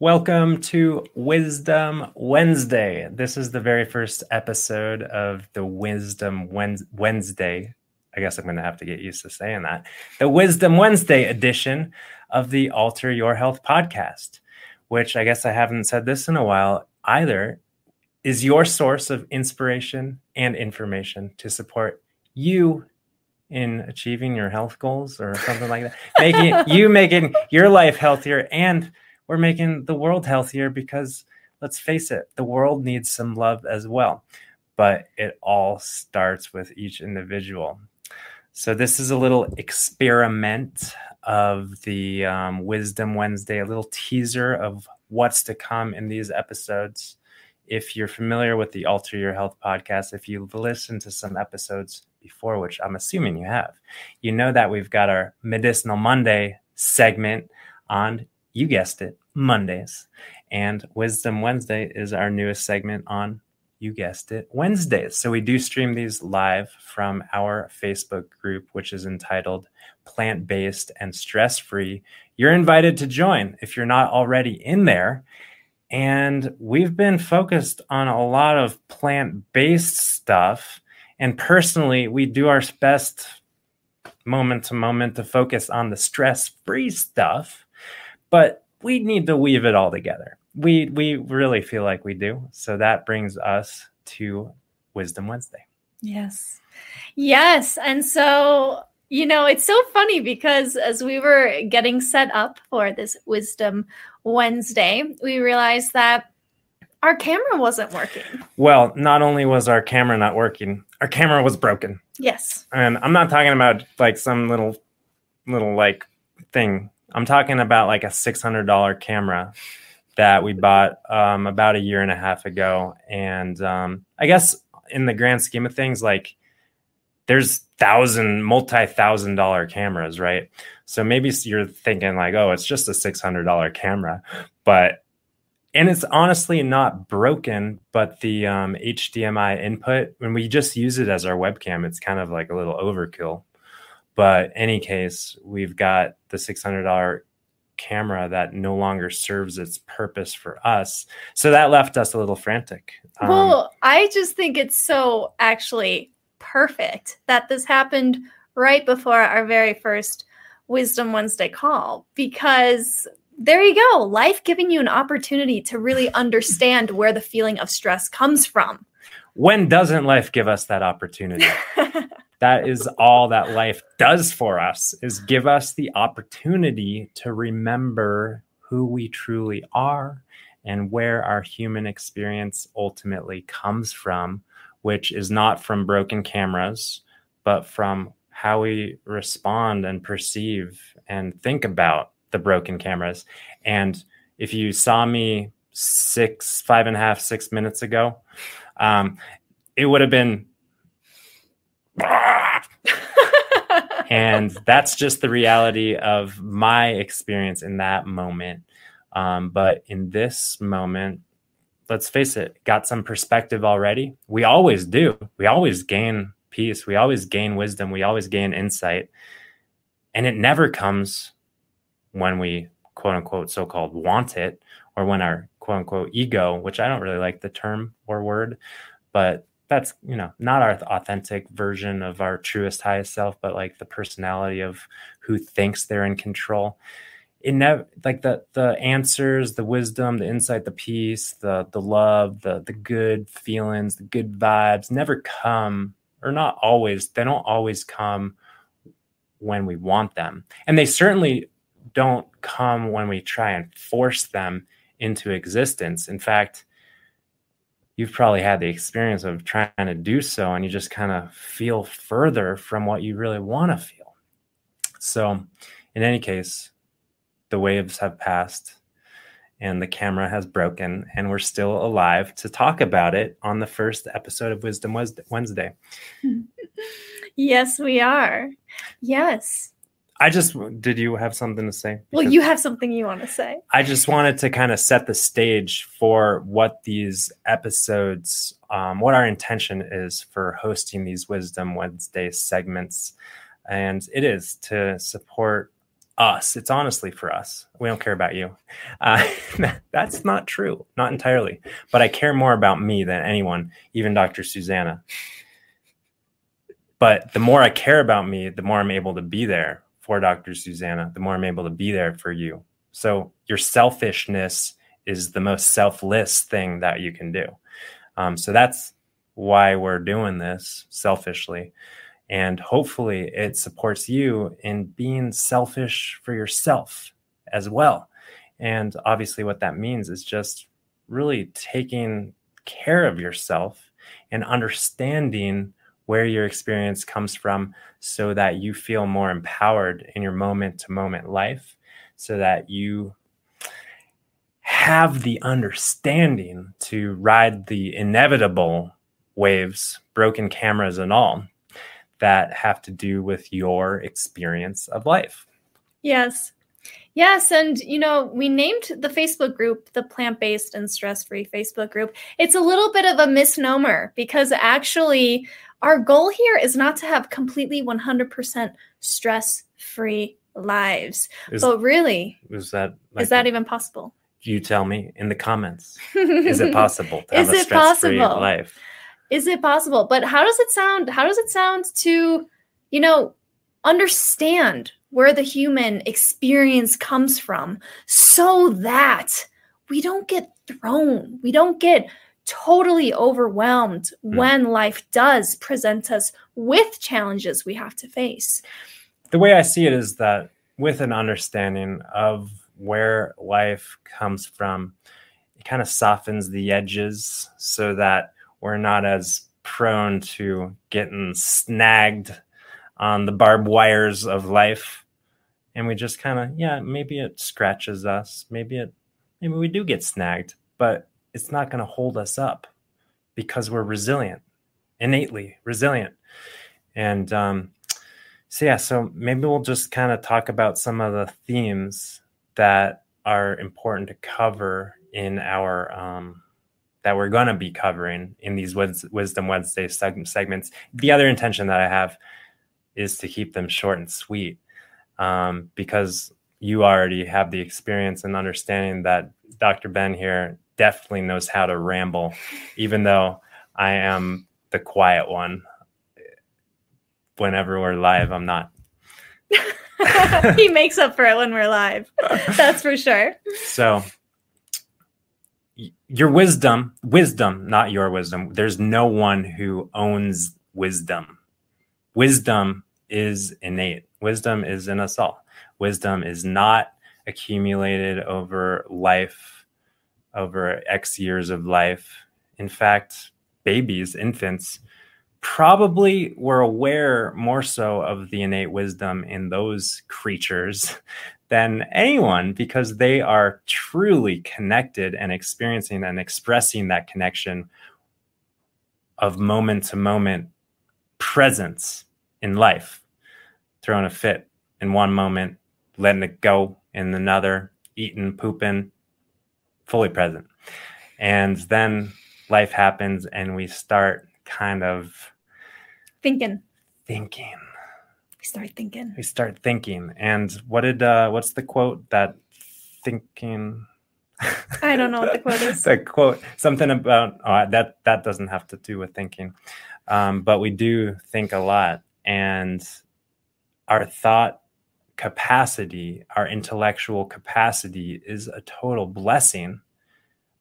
Welcome to Wisdom Wednesday. This is the very first episode of the Wisdom Wednesday. I guess I'm going to have to get used to saying that. The Wisdom Wednesday edition of the Alter Your Health podcast, which I guess I haven't said this in a while either, is your source of inspiration and information to support you in achieving your health goals or something like that. Making you making your life healthier and we're making the world healthier because let's face it, the world needs some love as well. But it all starts with each individual. So, this is a little experiment of the um, Wisdom Wednesday, a little teaser of what's to come in these episodes. If you're familiar with the Alter Your Health podcast, if you've listened to some episodes before, which I'm assuming you have, you know that we've got our Medicinal Monday segment on you guessed it, Mondays. And Wisdom Wednesday is our newest segment on, you guessed it, Wednesdays. So we do stream these live from our Facebook group, which is entitled Plant Based and Stress Free. You're invited to join if you're not already in there. And we've been focused on a lot of plant based stuff. And personally, we do our best moment to moment to focus on the stress free stuff but we need to weave it all together. We we really feel like we do. So that brings us to Wisdom Wednesday. Yes. Yes. And so, you know, it's so funny because as we were getting set up for this Wisdom Wednesday, we realized that our camera wasn't working. Well, not only was our camera not working, our camera was broken. Yes. And I'm not talking about like some little little like thing I'm talking about like a $600 camera that we bought um, about a year and a half ago. And um, I guess in the grand scheme of things, like there's thousand, multi thousand dollar cameras, right? So maybe you're thinking like, oh, it's just a $600 camera. But, and it's honestly not broken, but the um, HDMI input, when we just use it as our webcam, it's kind of like a little overkill. But any case, we've got the $600 camera that no longer serves its purpose for us. So that left us a little frantic. Um, well, I just think it's so actually perfect that this happened right before our very first Wisdom Wednesday call because there you go. Life giving you an opportunity to really understand where the feeling of stress comes from. When doesn't life give us that opportunity? that is all that life does for us is give us the opportunity to remember who we truly are and where our human experience ultimately comes from which is not from broken cameras but from how we respond and perceive and think about the broken cameras. And if you saw me six five and a half six minutes ago um, it would have been and that's just the reality of my experience in that moment. Um, but in this moment, let's face it, got some perspective already. We always do. We always gain peace. We always gain wisdom. We always gain insight. And it never comes when we quote unquote so called want it or when our quote unquote ego, which I don't really like the term or word, but that's you know not our authentic version of our truest highest self but like the personality of who thinks they're in control. It never like the the answers the wisdom the insight the peace the the love the the good feelings the good vibes never come or not always they don't always come when we want them. And they certainly don't come when we try and force them into existence. In fact you've probably had the experience of trying to do so and you just kind of feel further from what you really want to feel. So, in any case, the waves have passed and the camera has broken and we're still alive to talk about it on the first episode of Wisdom Wednesday. yes, we are. Yes. I just did you have something to say? Because well, you have something you want to say. I just wanted to kind of set the stage for what these episodes, um, what our intention is for hosting these Wisdom Wednesday segments. And it is to support us. It's honestly for us. We don't care about you. Uh, that's not true, not entirely. But I care more about me than anyone, even Dr. Susanna. But the more I care about me, the more I'm able to be there for Dr. Susanna, the more I'm able to be there for you. So your selfishness is the most selfless thing that you can do. Um, so that's why we're doing this selfishly. And hopefully it supports you in being selfish for yourself as well. And obviously, what that means is just really taking care of yourself and understanding where your experience comes from so that you feel more empowered in your moment to moment life, so that you have the understanding to ride the inevitable waves, broken cameras, and all that have to do with your experience of life. Yes. Yes, and you know, we named the Facebook group the plant based and stress free Facebook group. It's a little bit of a misnomer because actually, our goal here is not to have completely 100% stress free lives. Is, but really, is that like is that even possible? You tell me in the comments. is it possible to have is a stress free life? Is it possible? But how does it sound? How does it sound to, you know, understand where the human experience comes from so that we don't get thrown, we don't get totally overwhelmed mm. when life does present us with challenges we have to face. The way I see it is that with an understanding of where life comes from, it kind of softens the edges so that we're not as prone to getting snagged on the barbed wires of life and we just kind of yeah maybe it scratches us maybe it maybe we do get snagged but it's not going to hold us up because we're resilient innately resilient and um, so yeah so maybe we'll just kind of talk about some of the themes that are important to cover in our um, that we're going to be covering in these wisdom wednesday segments the other intention that i have is to keep them short and sweet um, because you already have the experience and understanding that Dr. Ben here definitely knows how to ramble, even though I am the quiet one. Whenever we're live, I'm not. he makes up for it when we're live. That's for sure. So, your wisdom, wisdom, not your wisdom. There's no one who owns wisdom. Wisdom is innate. Wisdom is in us all. Wisdom is not accumulated over life, over X years of life. In fact, babies, infants, probably were aware more so of the innate wisdom in those creatures than anyone because they are truly connected and experiencing and expressing that connection of moment to moment presence in life throwing a fit in one moment, letting it go in another, eating, pooping, fully present. And then life happens and we start kind of Thinking. thinking. We start thinking. We start thinking. And what did uh what's the quote that thinking I don't know what the quote is. the quote something about uh, that that doesn't have to do with thinking. Um, but we do think a lot and our thought capacity, our intellectual capacity is a total blessing.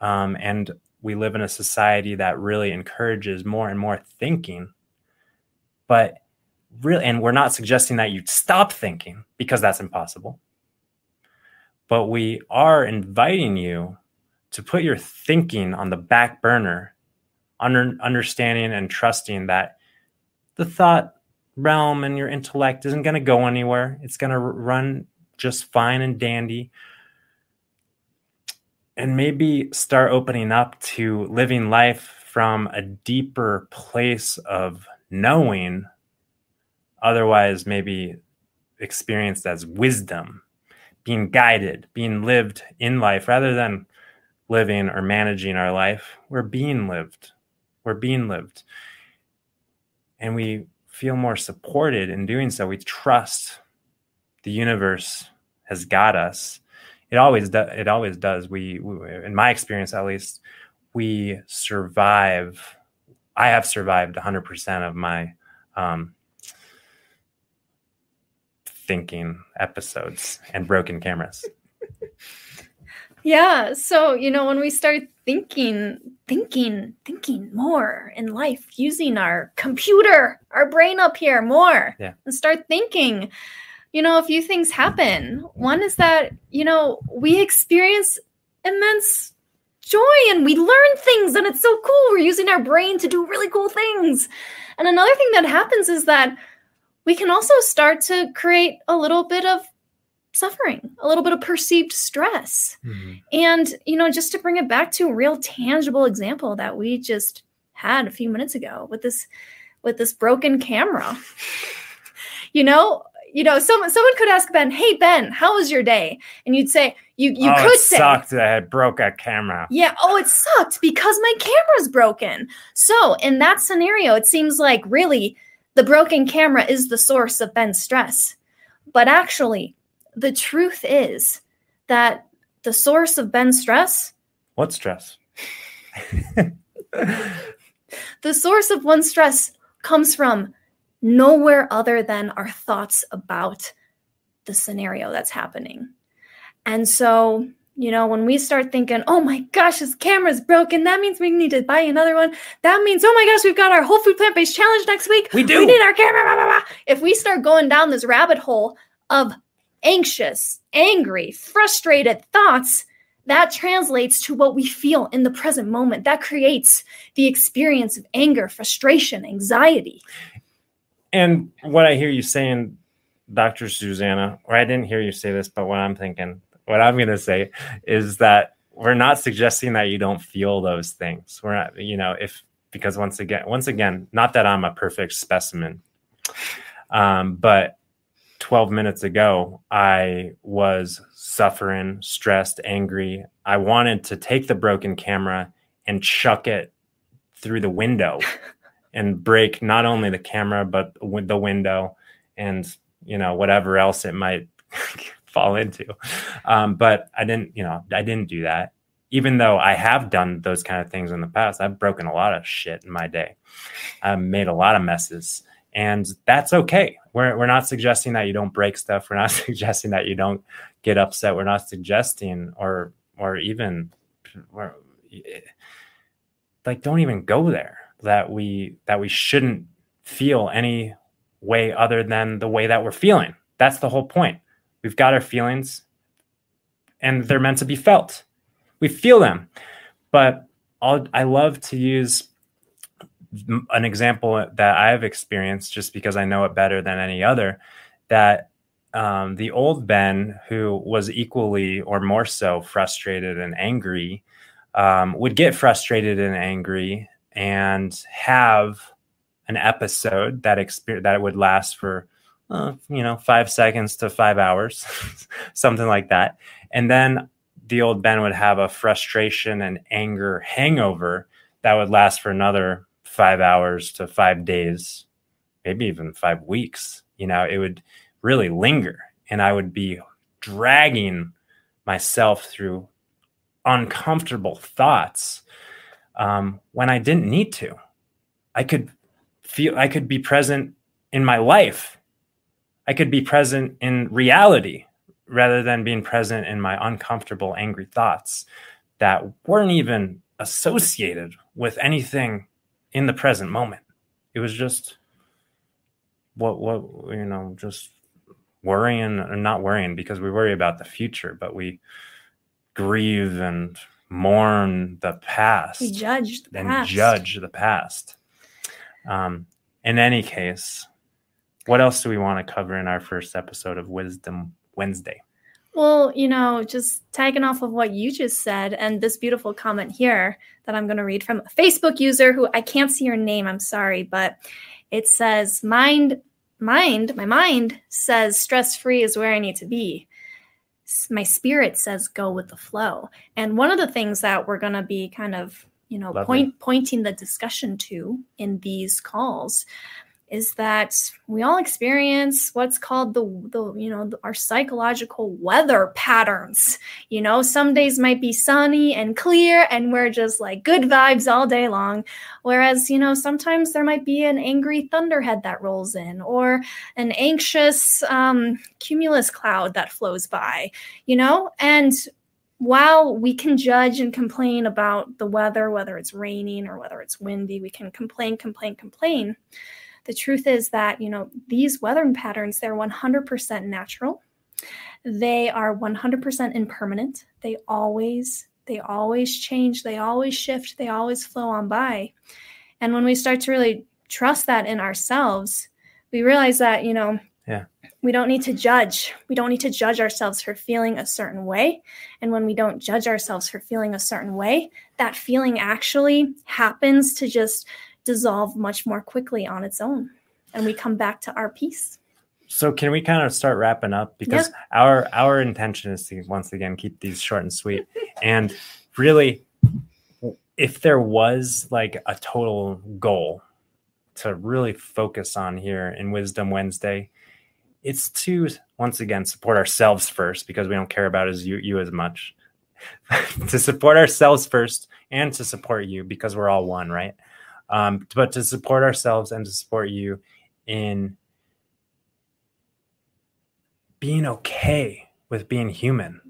Um, and we live in a society that really encourages more and more thinking. But really, and we're not suggesting that you stop thinking because that's impossible. But we are inviting you to put your thinking on the back burner, under, understanding and trusting that the thought realm and your intellect isn't going to go anywhere. It's going to run just fine and dandy. And maybe start opening up to living life from a deeper place of knowing, otherwise, maybe experienced as wisdom, being guided, being lived in life rather than living or managing our life. We're being lived. We're being lived. And we feel more supported in doing so. We trust the universe has got us. It always does. It always does. We, we, in my experience, at least, we survive. I have survived 100% of my um, thinking episodes and broken cameras. Yeah. So, you know, when we start thinking, thinking, thinking more in life, using our computer, our brain up here more, Yeah. and start thinking, you know, a few things happen. One is that, you know, we experience immense joy and we learn things and it's so cool. We're using our brain to do really cool things. And another thing that happens is that we can also start to create a little bit of suffering, a little bit of perceived stress. Mm-hmm. And, you know, just to bring it back to a real tangible example that we just had a few minutes ago with this with this broken camera. you know, you know, someone someone could ask Ben, "Hey Ben, how was your day?" And you'd say, you you oh, could it say, sucked that I broke a camera. yeah, oh, it sucked because my camera's broken. So, in that scenario, it seems like really the broken camera is the source of Ben's stress. But actually, the truth is that the source of Ben's stress, What stress? the source of one's stress comes from nowhere other than our thoughts about the scenario that's happening. And so, you know, when we start thinking, oh my gosh, this camera's broken, that means we need to buy another one. That means, oh my gosh, we've got our whole food plant based challenge next week. We do. We need our camera. Blah, blah, blah. If we start going down this rabbit hole of anxious, angry, frustrated thoughts, that translates to what we feel in the present moment. That creates the experience of anger, frustration, anxiety. And what I hear you saying, Dr. Susanna, or I didn't hear you say this, but what I'm thinking, what I'm going to say is that we're not suggesting that you don't feel those things. We're not, you know, if, because once again, once again, not that I'm a perfect specimen, um, but 12 minutes ago, I was suffering, stressed, angry. I wanted to take the broken camera and chuck it through the window and break not only the camera but the window and you know whatever else it might fall into. Um, but i didn't you know i didn't do that. Even though i have done those kind of things in the past i've broken a lot of shit in my day. I've made a lot of messes and that's okay. We're, we're not suggesting that you don't break stuff. We're not suggesting that you don't get upset. We're not suggesting or or even or, like don't even go there. That we that we shouldn't feel any way other than the way that we're feeling. That's the whole point. We've got our feelings and they're meant to be felt. We feel them. But I'll, i love to use an example that i've experienced just because i know it better than any other that um, the old ben who was equally or more so frustrated and angry um, would get frustrated and angry and have an episode that exper- that would last for uh, you know five seconds to five hours something like that. And then the old ben would have a frustration and anger hangover that would last for another five hours to five days maybe even five weeks. You know, it would really linger and I would be dragging myself through uncomfortable thoughts um, when I didn't need to. I could feel, I could be present in my life. I could be present in reality rather than being present in my uncomfortable, angry thoughts that weren't even associated with anything in the present moment. It was just what, what, you know, just worrying or not worrying because we worry about the future, but we grieve and mourn the past. We judge the and past. judge the past. Um, in any case, what else do we want to cover in our first episode of Wisdom Wednesday? Well, you know, just tagging off of what you just said and this beautiful comment here that I'm going to read from a Facebook user who I can't see your name, I'm sorry, but it says, Mind mind, my mind says stress free is where I need to be. My spirit says go with the flow. And one of the things that we're going to be kind of, you know, point pointing the discussion to in these calls is that we all experience what's called the, the you know our psychological weather patterns. You know some days might be sunny and clear and we're just like good vibes all day long. Whereas you know sometimes there might be an angry thunderhead that rolls in or an anxious um, cumulus cloud that flows by you know? And while we can judge and complain about the weather whether it's raining or whether it's windy we can complain complain complain the truth is that, you know, these weather patterns, they're 100% natural. They are 100% impermanent. They always, they always change. They always shift. They always flow on by. And when we start to really trust that in ourselves, we realize that, you know, yeah. We don't need to judge. We don't need to judge ourselves for feeling a certain way. And when we don't judge ourselves for feeling a certain way, that feeling actually happens to just dissolve much more quickly on its own and we come back to our peace. So can we kind of start wrapping up? Because yeah. our our intention is to once again keep these short and sweet. And really if there was like a total goal to really focus on here in wisdom wednesday it's to once again support ourselves first because we don't care about as you, you as much. To support ourselves first and to support you because we're all one right um, but to support ourselves and to support you in being okay with being human,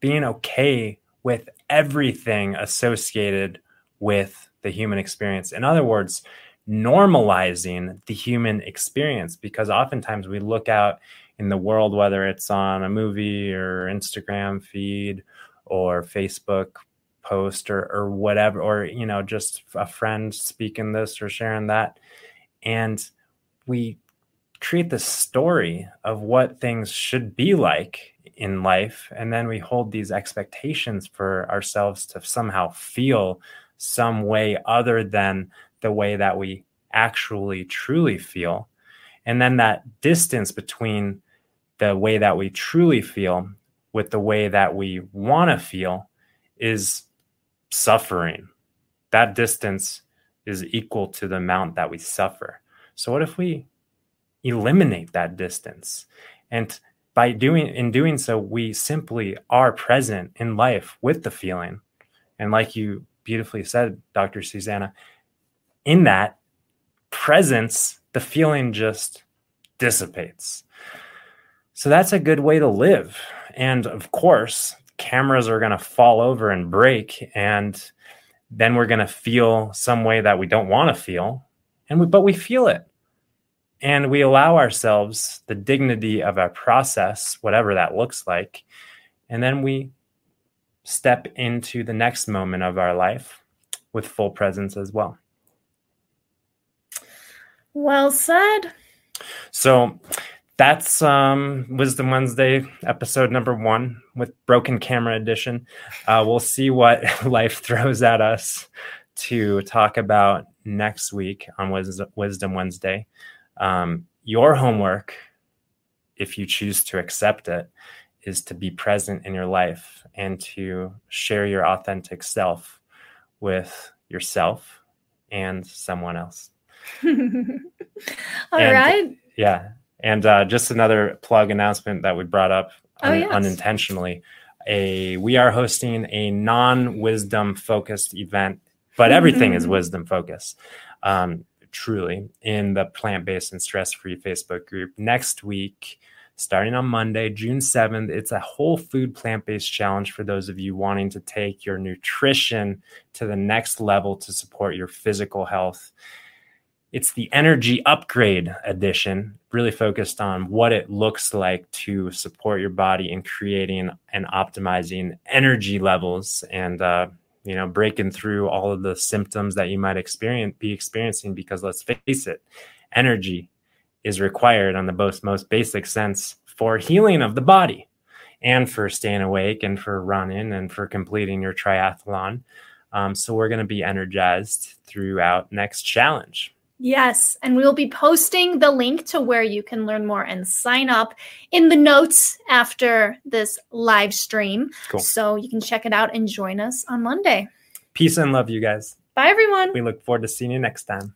being okay with everything associated with the human experience. In other words, normalizing the human experience because oftentimes we look out in the world, whether it's on a movie or Instagram feed or Facebook post or or whatever or you know just a friend speaking this or sharing that. And we create the story of what things should be like in life and then we hold these expectations for ourselves to somehow feel some way other than the way that we actually truly feel. And then that distance between the way that we truly feel with the way that we want to feel is suffering, that distance is equal to the amount that we suffer. So what if we eliminate that distance? And by doing in doing so, we simply are present in life with the feeling. And like you beautifully said, Dr. Susanna, in that presence, the feeling just dissipates. So that's a good way to live. And of course, cameras are going to fall over and break and then we're going to feel some way that we don't want to feel and we, but we feel it. And we allow ourselves the dignity of our process whatever that looks like and then we step into the next moment of our life with full presence as well. Well said. So that's um, Wisdom Wednesday episode number one with Broken Camera Edition. Uh, we'll see what life throws at us to talk about next week on Wisdom Wednesday. Um, your homework, if you choose to accept it, is to be present in your life and to share your authentic self with yourself and someone else. All And- right. Yeah. And uh, just another plug announcement that we brought up Oh, un- yes. unintentionally. A we are hosting a non-wisdom focused event, but everything is wisdom focused. Um, truly in the plant-based and stress-free Facebook group next week, starting on Monday, June 7th. It's a whole food plant-based challenge for those of you wanting to take your nutrition to the next level to support your physical health. It's the energy upgrade edition, really focused on what it looks like to support your body in creating and optimizing energy levels and, uh, you know, breaking through all of the symptoms that you might experience, be experiencing. Because let's face it, energy is required on the most, most basic sense for healing of the body and for staying awake and for running and for completing your triathlon. Um, so we're going to be energized throughout next challenge. Yes, and we'll be posting the link to where you can learn more and sign up in the notes after this live stream. Cool. So you can check it out and join us on Monday. Peace and love, you guys. Bye, everyone. We look forward to seeing you next time.